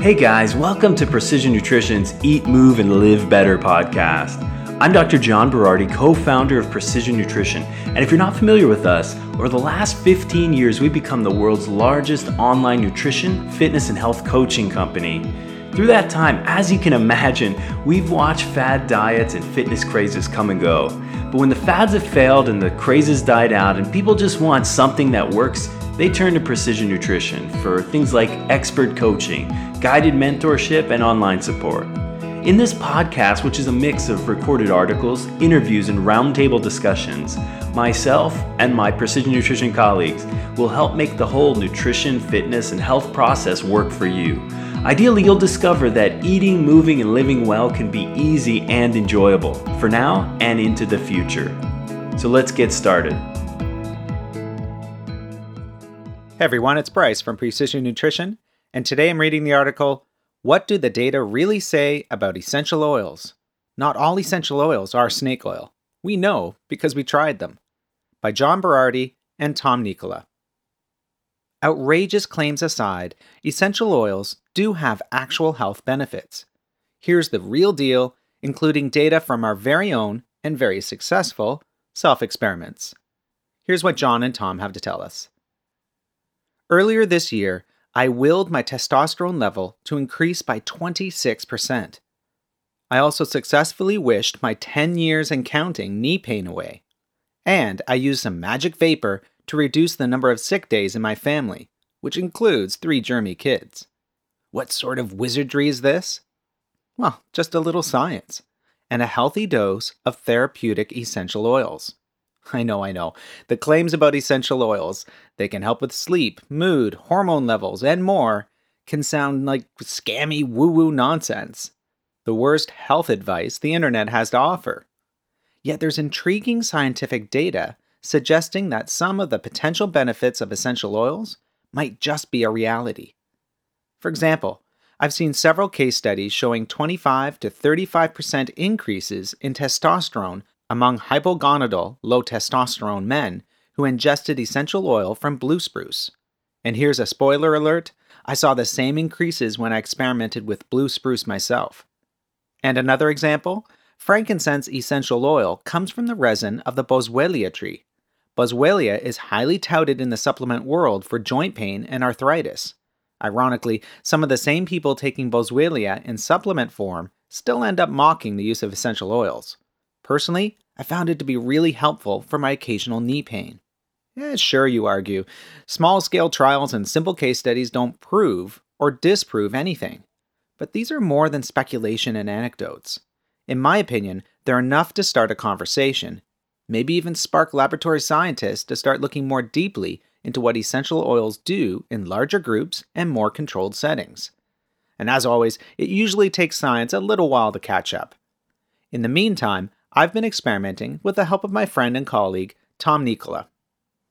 Hey guys, welcome to Precision Nutrition's Eat, Move, and Live Better podcast. I'm Dr. John Berardi, co founder of Precision Nutrition. And if you're not familiar with us, over the last 15 years, we've become the world's largest online nutrition, fitness, and health coaching company. Through that time, as you can imagine, we've watched fad diets and fitness crazes come and go. But when the fads have failed and the crazes died out and people just want something that works, they turn to Precision Nutrition for things like expert coaching, guided mentorship, and online support. In this podcast, which is a mix of recorded articles, interviews, and roundtable discussions, myself and my Precision Nutrition colleagues will help make the whole nutrition, fitness, and health process work for you. Ideally, you'll discover that eating, moving, and living well can be easy and enjoyable for now and into the future. So let's get started. Hey everyone, it's Bryce from Precision Nutrition, and today I'm reading the article What Do the Data Really Say About Essential Oils? Not all essential oils are snake oil. We know because we tried them. By John Berardi and Tom Nikkola. Outrageous claims aside, essential oils do have actual health benefits. Here's the real deal, including data from our very own and very successful self experiments. Here's what John and Tom have to tell us. Earlier this year, I willed my testosterone level to increase by 26%. I also successfully wished my 10 years and counting knee pain away. And I used some magic vapor to reduce the number of sick days in my family, which includes three germy kids. What sort of wizardry is this? Well, just a little science and a healthy dose of therapeutic essential oils. I know, I know. The claims about essential oils, they can help with sleep, mood, hormone levels, and more, can sound like scammy woo woo nonsense. The worst health advice the internet has to offer. Yet there's intriguing scientific data suggesting that some of the potential benefits of essential oils might just be a reality. For example, I've seen several case studies showing 25 to 35% increases in testosterone among hypogonadal, low testosterone men who ingested essential oil from blue spruce. And here's a spoiler alert I saw the same increases when I experimented with blue spruce myself. And another example frankincense essential oil comes from the resin of the Boswellia tree. Boswellia is highly touted in the supplement world for joint pain and arthritis. Ironically, some of the same people taking Boswellia in supplement form still end up mocking the use of essential oils. Personally, I found it to be really helpful for my occasional knee pain. Yeah, sure, you argue. Small scale trials and simple case studies don't prove or disprove anything. But these are more than speculation and anecdotes. In my opinion, they're enough to start a conversation, maybe even spark laboratory scientists to start looking more deeply into what essential oils do in larger groups and more controlled settings. And as always, it usually takes science a little while to catch up. In the meantime, I've been experimenting with the help of my friend and colleague, Tom Nikkola.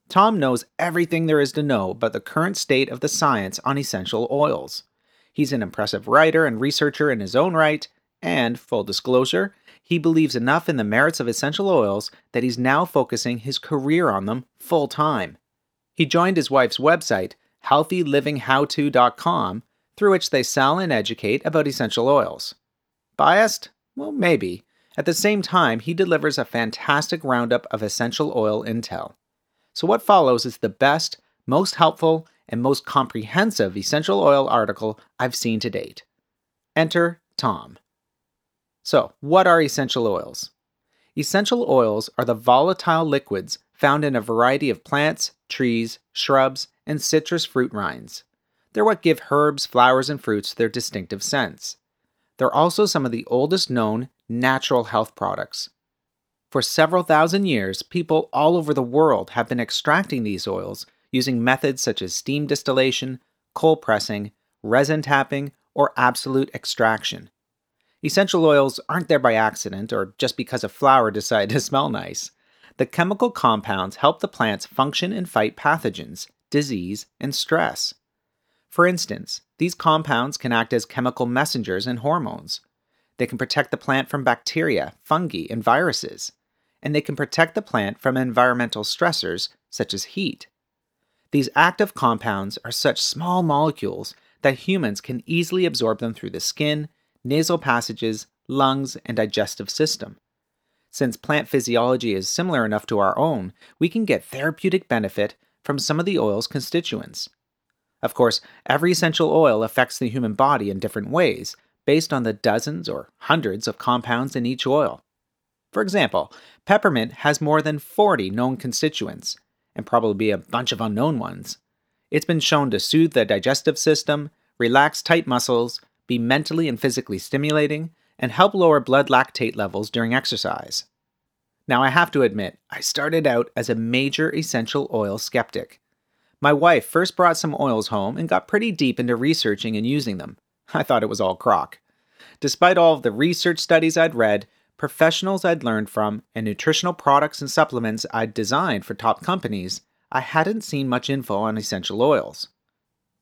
Tom knows everything there is to know about the current state of the science on essential oils. He's an impressive writer and researcher in his own right, and, full disclosure, he believes enough in the merits of essential oils that he's now focusing his career on them full time. He joined his wife's website, healthylivingHowto.com, through which they sell and educate about essential oils. Biased? Well, maybe. At the same time, he delivers a fantastic roundup of essential oil intel. So, what follows is the best, most helpful, and most comprehensive essential oil article I've seen to date. Enter Tom. So, what are essential oils? Essential oils are the volatile liquids found in a variety of plants, trees, shrubs, and citrus fruit rinds. They're what give herbs, flowers, and fruits their distinctive scents. They're also some of the oldest known natural health products. For several thousand years, people all over the world have been extracting these oils using methods such as steam distillation, cold pressing, resin tapping, or absolute extraction. Essential oils aren't there by accident or just because a flower decided to smell nice. The chemical compounds help the plants function and fight pathogens, disease, and stress. For instance, these compounds can act as chemical messengers and hormones. They can protect the plant from bacteria, fungi, and viruses. And they can protect the plant from environmental stressors such as heat. These active compounds are such small molecules that humans can easily absorb them through the skin, nasal passages, lungs, and digestive system. Since plant physiology is similar enough to our own, we can get therapeutic benefit from some of the oil's constituents. Of course, every essential oil affects the human body in different ways, based on the dozens or hundreds of compounds in each oil. For example, peppermint has more than 40 known constituents, and probably a bunch of unknown ones. It's been shown to soothe the digestive system, relax tight muscles, be mentally and physically stimulating, and help lower blood lactate levels during exercise. Now, I have to admit, I started out as a major essential oil skeptic. My wife first brought some oils home and got pretty deep into researching and using them. I thought it was all crock. Despite all of the research studies I'd read, professionals I'd learned from, and nutritional products and supplements I'd designed for top companies, I hadn't seen much info on essential oils.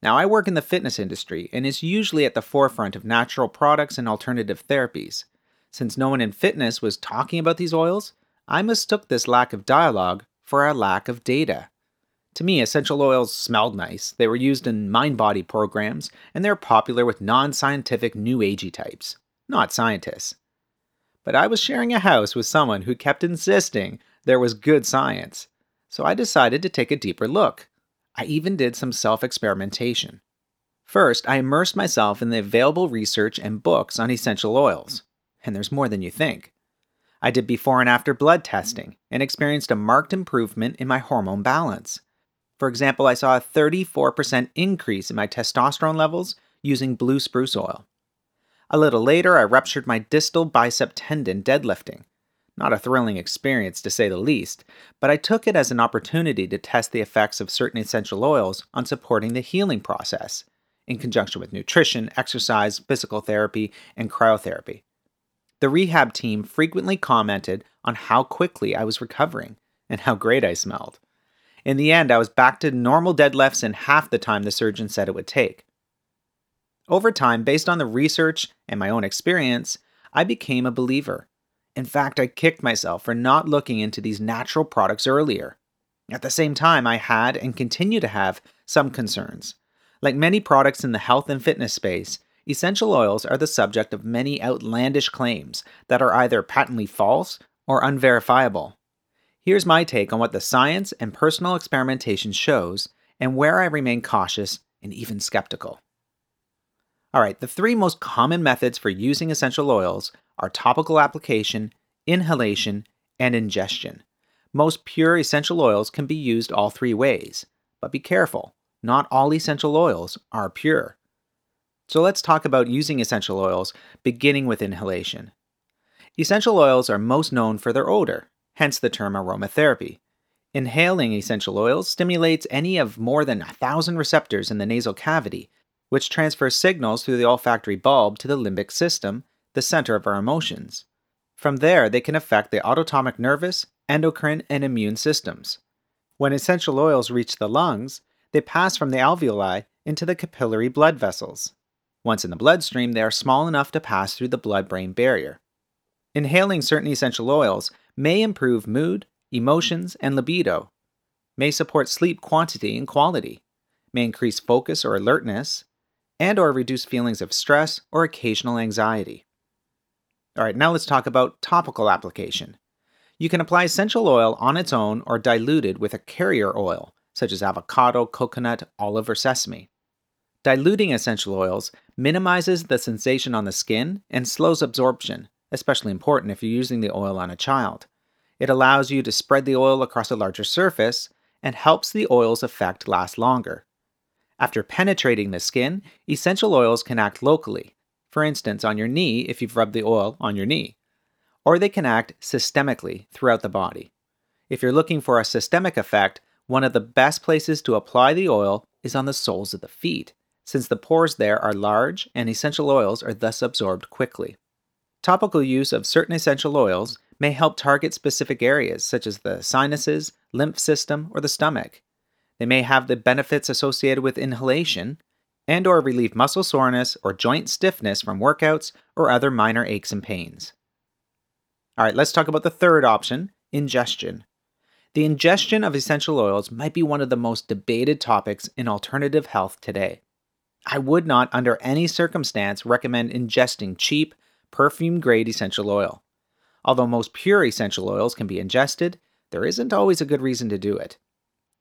Now, I work in the fitness industry and is usually at the forefront of natural products and alternative therapies. Since no one in fitness was talking about these oils, I mistook this lack of dialogue for a lack of data. To me, essential oils smelled nice. They were used in mind body programs, and they're popular with non scientific new agey types, not scientists. But I was sharing a house with someone who kept insisting there was good science, so I decided to take a deeper look. I even did some self experimentation. First, I immersed myself in the available research and books on essential oils, and there's more than you think. I did before and after blood testing and experienced a marked improvement in my hormone balance. For example, I saw a 34% increase in my testosterone levels using blue spruce oil. A little later, I ruptured my distal bicep tendon deadlifting. Not a thrilling experience to say the least, but I took it as an opportunity to test the effects of certain essential oils on supporting the healing process, in conjunction with nutrition, exercise, physical therapy, and cryotherapy. The rehab team frequently commented on how quickly I was recovering and how great I smelled. In the end, I was back to normal deadlifts in half the time the surgeon said it would take. Over time, based on the research and my own experience, I became a believer. In fact, I kicked myself for not looking into these natural products earlier. At the same time, I had and continue to have some concerns. Like many products in the health and fitness space, essential oils are the subject of many outlandish claims that are either patently false or unverifiable. Here's my take on what the science and personal experimentation shows, and where I remain cautious and even skeptical. All right, the three most common methods for using essential oils are topical application, inhalation, and ingestion. Most pure essential oils can be used all three ways, but be careful, not all essential oils are pure. So let's talk about using essential oils, beginning with inhalation. Essential oils are most known for their odor, hence the term aromatherapy. Inhaling essential oils stimulates any of more than a thousand receptors in the nasal cavity, which transfers signals through the olfactory bulb to the limbic system, the center of our emotions. From there, they can affect the autonomic nervous, endocrine, and immune systems. When essential oils reach the lungs, they pass from the alveoli into the capillary blood vessels. Once in the bloodstream, they are small enough to pass through the blood brain barrier. Inhaling certain essential oils may improve mood, emotions, and libido, may support sleep quantity and quality, may increase focus or alertness, and or reduce feelings of stress or occasional anxiety. All right, now let's talk about topical application. You can apply essential oil on its own or diluted with a carrier oil, such as avocado, coconut, olive, or sesame. Diluting essential oils minimizes the sensation on the skin and slows absorption, especially important if you're using the oil on a child. It allows you to spread the oil across a larger surface and helps the oil's effect last longer. After penetrating the skin, essential oils can act locally, for instance, on your knee if you've rubbed the oil on your knee, or they can act systemically throughout the body. If you're looking for a systemic effect, one of the best places to apply the oil is on the soles of the feet, since the pores there are large and essential oils are thus absorbed quickly. Topical use of certain essential oils may help target specific areas such as the sinuses, lymph system, or the stomach. They may have the benefits associated with inhalation and or relieve muscle soreness or joint stiffness from workouts or other minor aches and pains. All right, let's talk about the third option, ingestion. The ingestion of essential oils might be one of the most debated topics in alternative health today. I would not, under any circumstance, recommend ingesting cheap, perfume grade essential oil. Although most pure essential oils can be ingested, there isn't always a good reason to do it.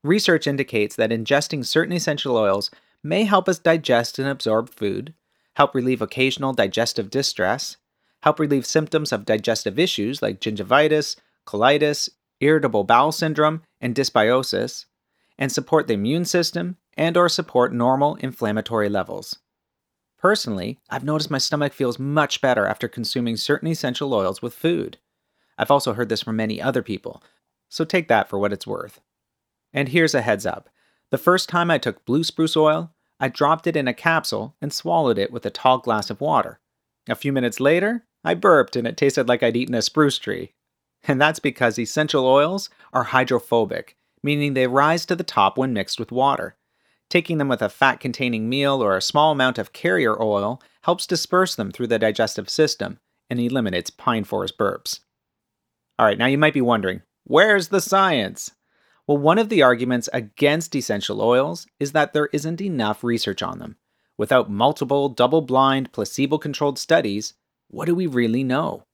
Research indicates that ingesting certain essential oils may help us digest and absorb food, help relieve occasional digestive distress, help relieve symptoms of digestive issues like gingivitis, colitis, irritable bowel syndrome, and dysbiosis, and support the immune system and or support normal inflammatory levels. Personally, I've noticed my stomach feels much better after consuming certain essential oils with food. I've also heard this from many other people, so take that for what it's worth. And here's a heads up. The first time I took blue spruce oil, I dropped it in a capsule and swallowed it with a tall glass of water. A few minutes later, I burped and it tasted like I'd eaten a spruce tree. And that's because essential oils are hydrophobic, meaning they rise to the top when mixed with water. Taking them with a fat containing meal or a small amount of carrier oil helps disperse them through the digestive system and eliminates pine forest burps. Alright, now you might be wondering where's the science? Well, one of the arguments against essential oils is that there isn't enough research on them. Without multiple, double blind, placebo controlled studies, what do we really know?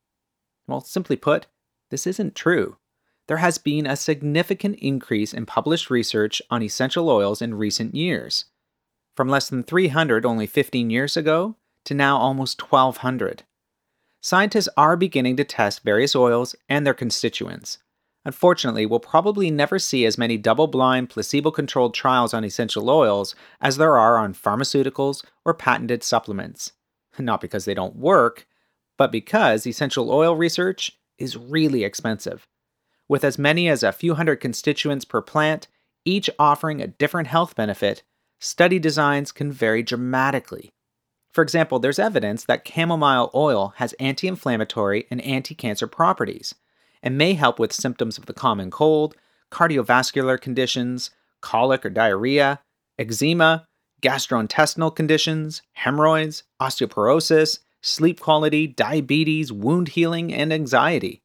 Well, simply put, this isn't true there has been a significant increase in published research on essential oils in recent years. From less than 300 only 15 years ago to now almost 1,200. Scientists are beginning to test various oils and their constituents. Unfortunately, we'll probably never see as many double blind, placebo controlled trials on essential oils as there are on pharmaceuticals or patented supplements. Not because they don't work, but because essential oil research is really expensive with as many as a few hundred constituents per plant, each offering a different health benefit, study designs can vary dramatically. For example, there's evidence that chamomile oil has anti inflammatory and anti cancer properties and may help with symptoms of the common cold, cardiovascular conditions, colic or diarrhea, eczema, gastrointestinal conditions, hemorrhoids, osteoporosis, sleep quality, diabetes, wound healing, and anxiety.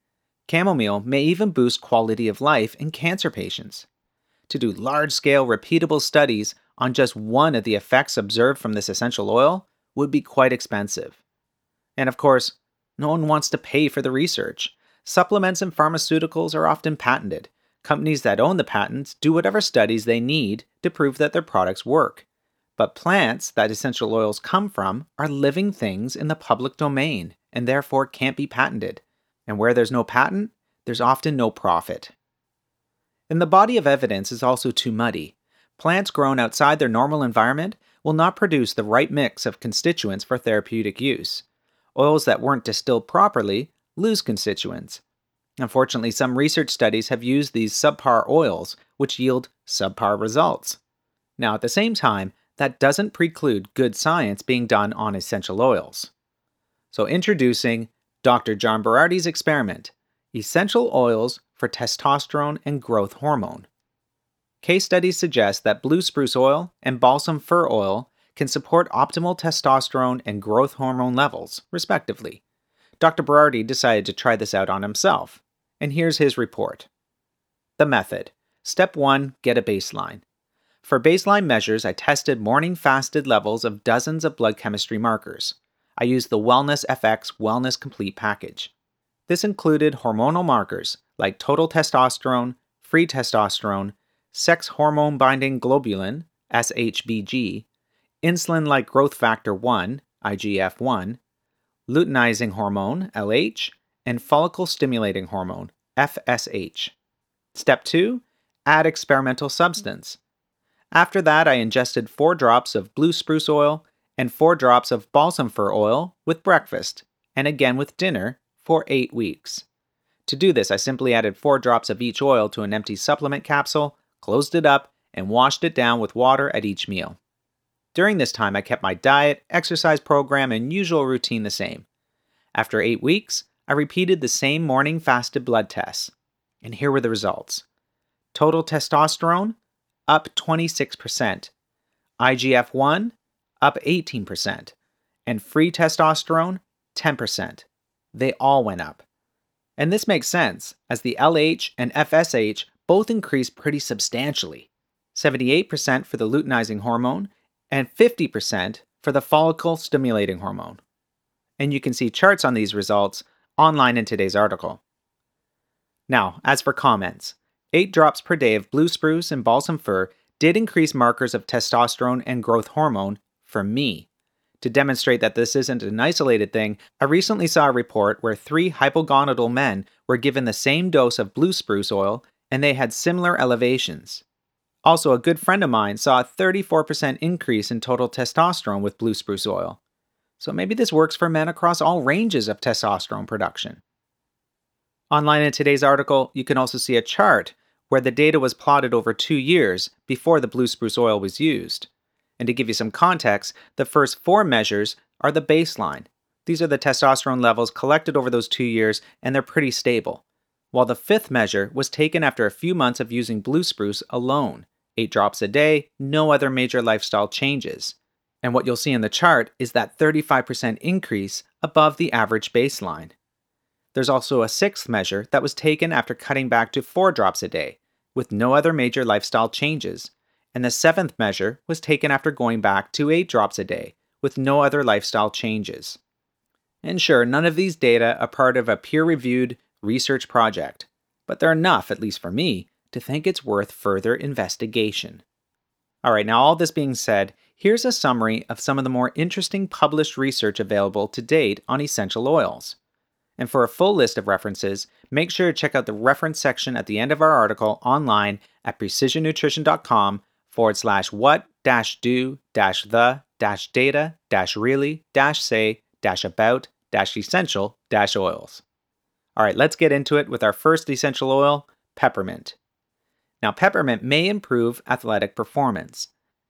Chamomile may even boost quality of life in cancer patients. To do large scale, repeatable studies on just one of the effects observed from this essential oil would be quite expensive. And of course, no one wants to pay for the research. Supplements and pharmaceuticals are often patented. Companies that own the patents do whatever studies they need to prove that their products work. But plants that essential oils come from are living things in the public domain and therefore can't be patented and where there's no patent, there's often no profit. And the body of evidence is also too muddy. Plants grown outside their normal environment will not produce the right mix of constituents for therapeutic use. Oils that weren't distilled properly lose constituents. Unfortunately, some research studies have used these subpar oils, which yield subpar results. Now, at the same time, that doesn't preclude good science being done on essential oils. So, introducing Dr. John Berardi's experiment Essential Oils for Testosterone and Growth Hormone. Case studies suggest that blue spruce oil and balsam fir oil can support optimal testosterone and growth hormone levels, respectively. Dr. Berardi decided to try this out on himself, and here's his report. The method Step 1 Get a baseline. For baseline measures, I tested morning fasted levels of dozens of blood chemistry markers. I used the Wellness FX Wellness Complete package. This included hormonal markers like total testosterone, free testosterone, sex hormone binding globulin, SHBG, insulin like growth factor 1, IGF 1, luteinizing hormone, LH, and follicle stimulating hormone, FSH. Step 2 Add experimental substance. After that, I ingested 4 drops of blue spruce oil and four drops of balsam fir oil with breakfast, and again with dinner for eight weeks. To do this, I simply added four drops of each oil to an empty supplement capsule, closed it up, and washed it down with water at each meal. During this time, I kept my diet, exercise program, and usual routine the same. After eight weeks, I repeated the same morning fasted blood tests. And here were the results total testosterone, up 26%, IGF 1, up 18%, and free testosterone, 10%. They all went up. And this makes sense, as the LH and FSH both increased pretty substantially 78% for the luteinizing hormone and 50% for the follicle stimulating hormone. And you can see charts on these results online in today's article. Now, as for comments, 8 drops per day of blue spruce and balsam fir did increase markers of testosterone and growth hormone for me. To demonstrate that this isn't an isolated thing, I recently saw a report where three hypogonadal men were given the same dose of blue spruce oil and they had similar elevations. Also, a good friend of mine saw a 34% increase in total testosterone with blue spruce oil. So maybe this works for men across all ranges of testosterone production. Online in today's article, you can also see a chart where the data was plotted over two years before the blue spruce oil was used. And to give you some context, the first four measures are the baseline. These are the testosterone levels collected over those two years, and they're pretty stable. While the fifth measure was taken after a few months of using blue spruce alone, 8 drops a day, no other major lifestyle changes. And what you'll see in the chart is that 35% increase above the average baseline. There's also a sixth measure that was taken after cutting back to 4 drops a day, with no other major lifestyle changes, and the seventh measure was taken after going back to 8 drops a day, with no other lifestyle changes. And sure, none of these data are part of a peer reviewed research project, but they're enough, at least for me, to think it's worth further investigation. Alright, now all this being said, here's a summary of some of the more interesting published research available to date on essential oils. And for a full list of references, make sure to check out the reference section at the end of our article online at precisionnutrition.com forward slash what dash do dash the dash data dash really dash say dash about dash essential dash oils. All right, let's get into it with our first essential oil, peppermint. Now, peppermint may improve athletic performance.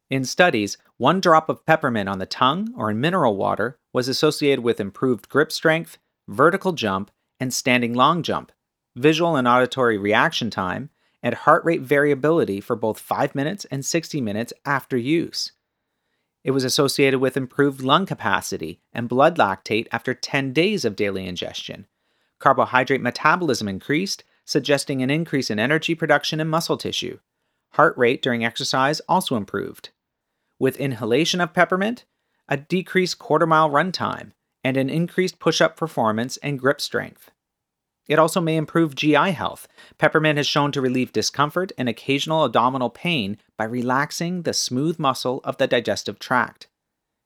In studies, one drop of peppermint on the tongue or in mineral water was associated with improved grip strength, vertical jump, and standing long jump, visual and auditory reaction time, and heart rate variability for both 5 minutes and 60 minutes after use. It was associated with improved lung capacity and blood lactate after 10 days of daily ingestion. Carbohydrate metabolism increased, suggesting an increase in energy production and muscle tissue. Heart rate during exercise also improved. With inhalation of peppermint, a decreased quarter mile run time, and an increased push up performance and grip strength. It also may improve GI health. Peppermint has shown to relieve discomfort and occasional abdominal pain by relaxing the smooth muscle of the digestive tract.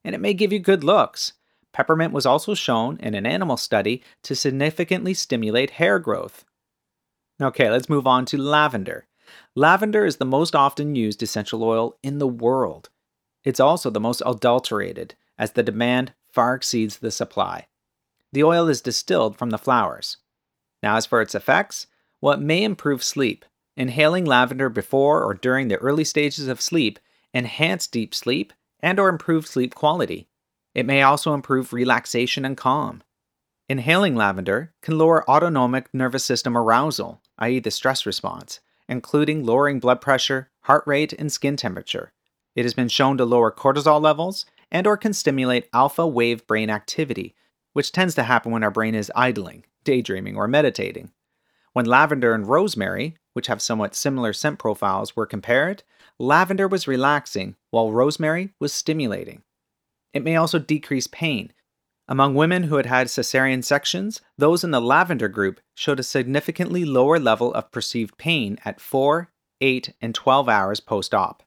And it may give you good looks. Peppermint was also shown in an animal study to significantly stimulate hair growth. Okay, let's move on to lavender. Lavender is the most often used essential oil in the world. It's also the most adulterated, as the demand far exceeds the supply. The oil is distilled from the flowers. Now, as for its effects, well, may improve sleep. Inhaling lavender before or during the early stages of sleep enhance deep sleep and or improve sleep quality. It may also improve relaxation and calm. Inhaling lavender can lower autonomic nervous system arousal, i.e., the stress response, including lowering blood pressure, heart rate, and skin temperature. It has been shown to lower cortisol levels and or can stimulate alpha wave brain activity, which tends to happen when our brain is idling, daydreaming, or meditating. When lavender and rosemary, which have somewhat similar scent profiles, were compared, lavender was relaxing while rosemary was stimulating. It may also decrease pain. Among women who had had cesarean sections, those in the lavender group showed a significantly lower level of perceived pain at 4, 8, and 12 hours post op.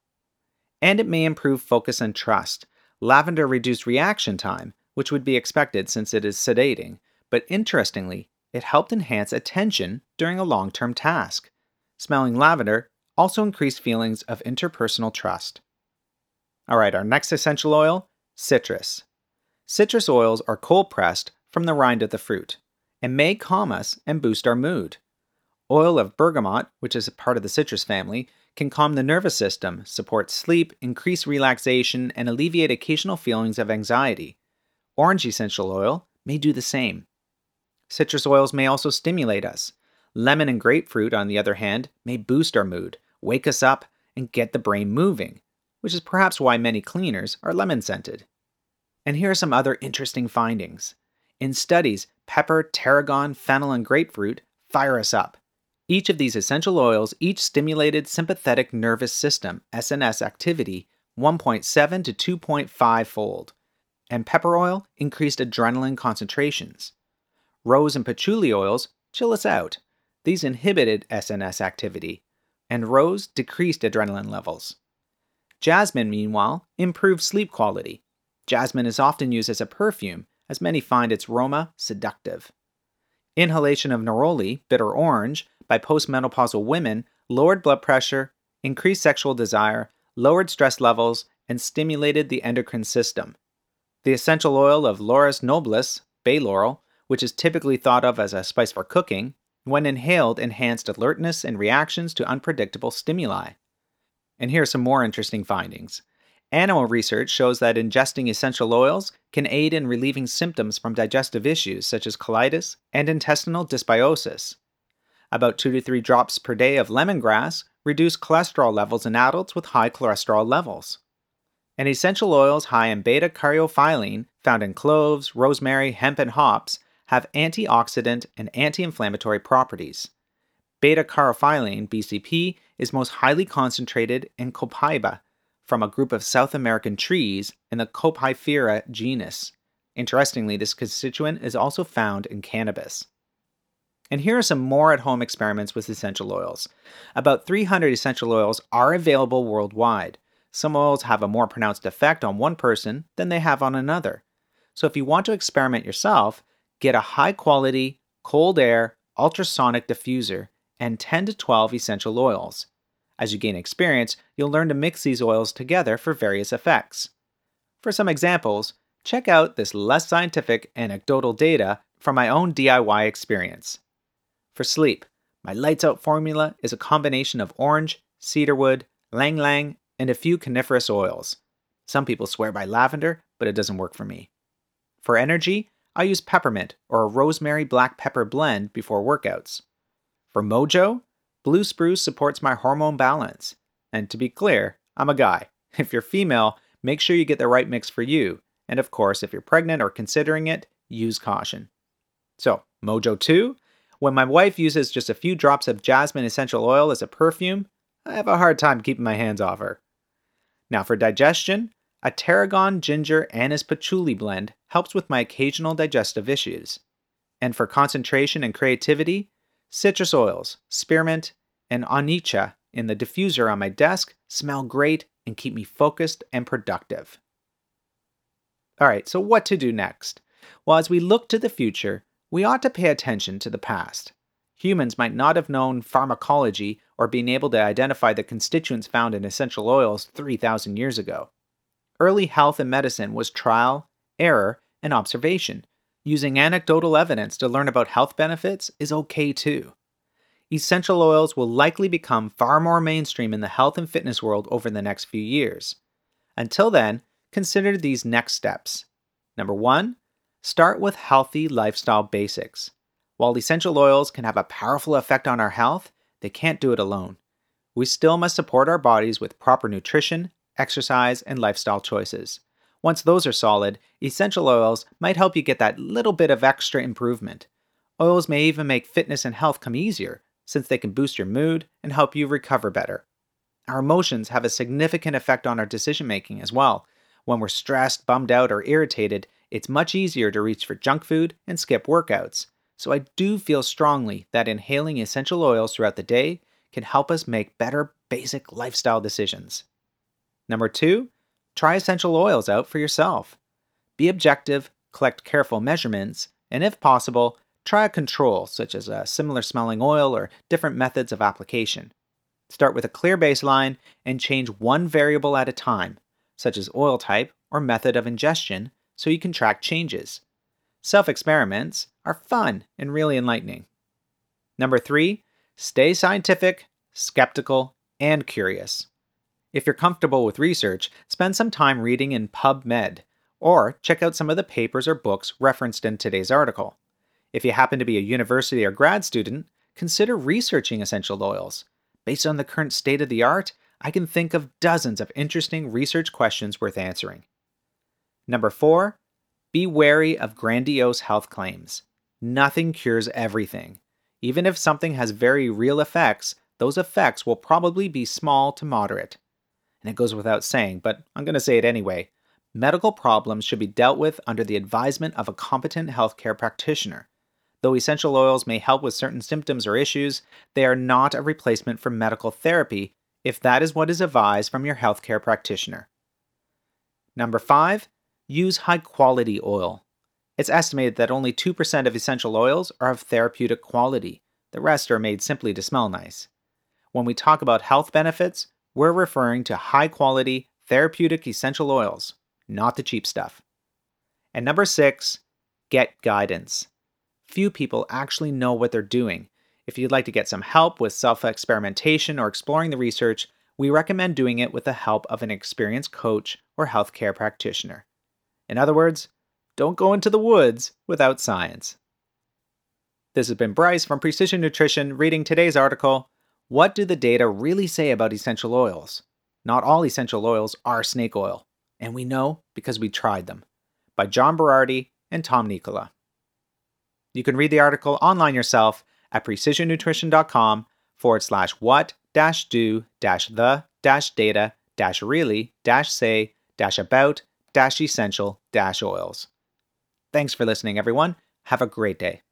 And it may improve focus and trust. Lavender reduced reaction time, which would be expected since it is sedating, but interestingly, it helped enhance attention during a long term task. Smelling lavender also increased feelings of interpersonal trust. All right, our next essential oil citrus. Citrus oils are cold pressed from the rind of the fruit and may calm us and boost our mood. Oil of bergamot, which is a part of the citrus family, can calm the nervous system, support sleep, increase relaxation, and alleviate occasional feelings of anxiety. Orange essential oil may do the same. Citrus oils may also stimulate us. Lemon and grapefruit, on the other hand, may boost our mood, wake us up, and get the brain moving, which is perhaps why many cleaners are lemon scented. And here are some other interesting findings. In studies, pepper, tarragon, fennel, and grapefruit fire us up. Each of these essential oils each stimulated sympathetic nervous system, SNS activity, 1.7 to 2.5 fold, and pepper oil increased adrenaline concentrations. Rose and patchouli oils chill us out. These inhibited SNS activity, and rose decreased adrenaline levels. Jasmine, meanwhile, improved sleep quality. Jasmine is often used as a perfume, as many find its aroma seductive. Inhalation of neroli, bitter orange, by postmenopausal women lowered blood pressure, increased sexual desire, lowered stress levels, and stimulated the endocrine system. The essential oil of Laurus nobilis, bay laurel, which is typically thought of as a spice for cooking, when inhaled enhanced alertness and reactions to unpredictable stimuli. And here are some more interesting findings. Animal research shows that ingesting essential oils can aid in relieving symptoms from digestive issues such as colitis and intestinal dysbiosis. About 2 to 3 drops per day of lemongrass reduce cholesterol levels in adults with high cholesterol levels. And essential oils high in beta caryophyllene, found in cloves, rosemary, hemp, and hops, have antioxidant and anti inflammatory properties. Beta caryophyllene, BCP, is most highly concentrated in copaiba, from a group of South American trees in the Copaiferae genus. Interestingly, this constituent is also found in cannabis. And here are some more at home experiments with essential oils. About 300 essential oils are available worldwide. Some oils have a more pronounced effect on one person than they have on another. So if you want to experiment yourself, get a high quality, cold air, ultrasonic diffuser and 10 to 12 essential oils. As you gain experience, you'll learn to mix these oils together for various effects. For some examples, check out this less scientific anecdotal data from my own DIY experience. For sleep, my lights out formula is a combination of orange, cedarwood, ylang ylang, and a few coniferous oils. Some people swear by lavender, but it doesn't work for me. For energy, I use peppermint or a rosemary black pepper blend before workouts. For mojo, blue spruce supports my hormone balance. And to be clear, I'm a guy. If you're female, make sure you get the right mix for you. And of course, if you're pregnant or considering it, use caution. So, Mojo 2 when my wife uses just a few drops of jasmine essential oil as a perfume, I have a hard time keeping my hands off her. Now, for digestion, a tarragon ginger anise patchouli blend helps with my occasional digestive issues. And for concentration and creativity, citrus oils, spearmint, and onycha in the diffuser on my desk smell great and keep me focused and productive. All right, so what to do next? Well, as we look to the future, we ought to pay attention to the past. Humans might not have known pharmacology or been able to identify the constituents found in essential oils 3,000 years ago. Early health and medicine was trial, error, and observation. Using anecdotal evidence to learn about health benefits is okay too. Essential oils will likely become far more mainstream in the health and fitness world over the next few years. Until then, consider these next steps. Number one, Start with healthy lifestyle basics. While essential oils can have a powerful effect on our health, they can't do it alone. We still must support our bodies with proper nutrition, exercise, and lifestyle choices. Once those are solid, essential oils might help you get that little bit of extra improvement. Oils may even make fitness and health come easier, since they can boost your mood and help you recover better. Our emotions have a significant effect on our decision making as well. When we're stressed, bummed out, or irritated, it's much easier to reach for junk food and skip workouts. So I do feel strongly that inhaling essential oils throughout the day can help us make better basic lifestyle decisions. Number two, try essential oils out for yourself. Be objective, collect careful measurements, and if possible, try a control such as a similar smelling oil or different methods of application. Start with a clear baseline and change one variable at a time, such as oil type or method of ingestion, so you can track changes. Self experiments are fun and really enlightening. Number three, stay scientific, skeptical, and curious. If you're comfortable with research, spend some time reading in PubMed, or check out some of the papers or books referenced in today's article. If you happen to be a university or grad student, consider researching essential oils. Based on the current state of the art, I can think of dozens of interesting research questions worth answering. Number four, be wary of grandiose health claims. Nothing cures everything. Even if something has very real effects, those effects will probably be small to moderate. And it goes without saying, but I'm going to say it anyway. Medical problems should be dealt with under the advisement of a competent healthcare practitioner. Though essential oils may help with certain symptoms or issues, they are not a replacement for medical therapy if that is what is advised from your healthcare practitioner. Number five, use high quality oil. It's estimated that only 2% of essential oils are of therapeutic quality. The rest are made simply to smell nice. When we talk about health benefits, we're referring to high quality, therapeutic essential oils, not the cheap stuff. And number six, get guidance. Few people actually know what they're doing. If you'd like to get some help with self experimentation or exploring the research, we recommend doing it with the help of an experienced coach or healthcare practitioner. In other words, don't go into the woods without science. This has been Bryce from Precision Nutrition reading today's article What do the data really say about essential oils? Not all essential oils are snake oil, and we know because we tried them. By John Berardi and Tom Nikkola. You can read the article online yourself at precisionnutrition.com forward slash what dash do dash the dash data dash really dash say dash about dash essential dash oils. Thanks for listening, everyone. Have a great day.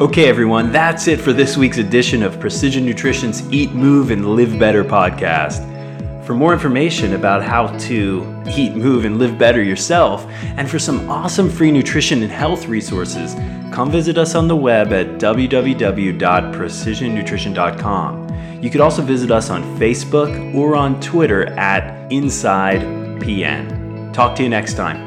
Okay, everyone, that's it for this week's edition of Precision Nutrition's Eat, Move, and Live Better podcast. For more information about how to eat, move, and live better yourself, and for some awesome free nutrition and health resources, come visit us on the web at www.precisionnutrition.com. You could also visit us on Facebook or on Twitter at InsidePN. Talk to you next time.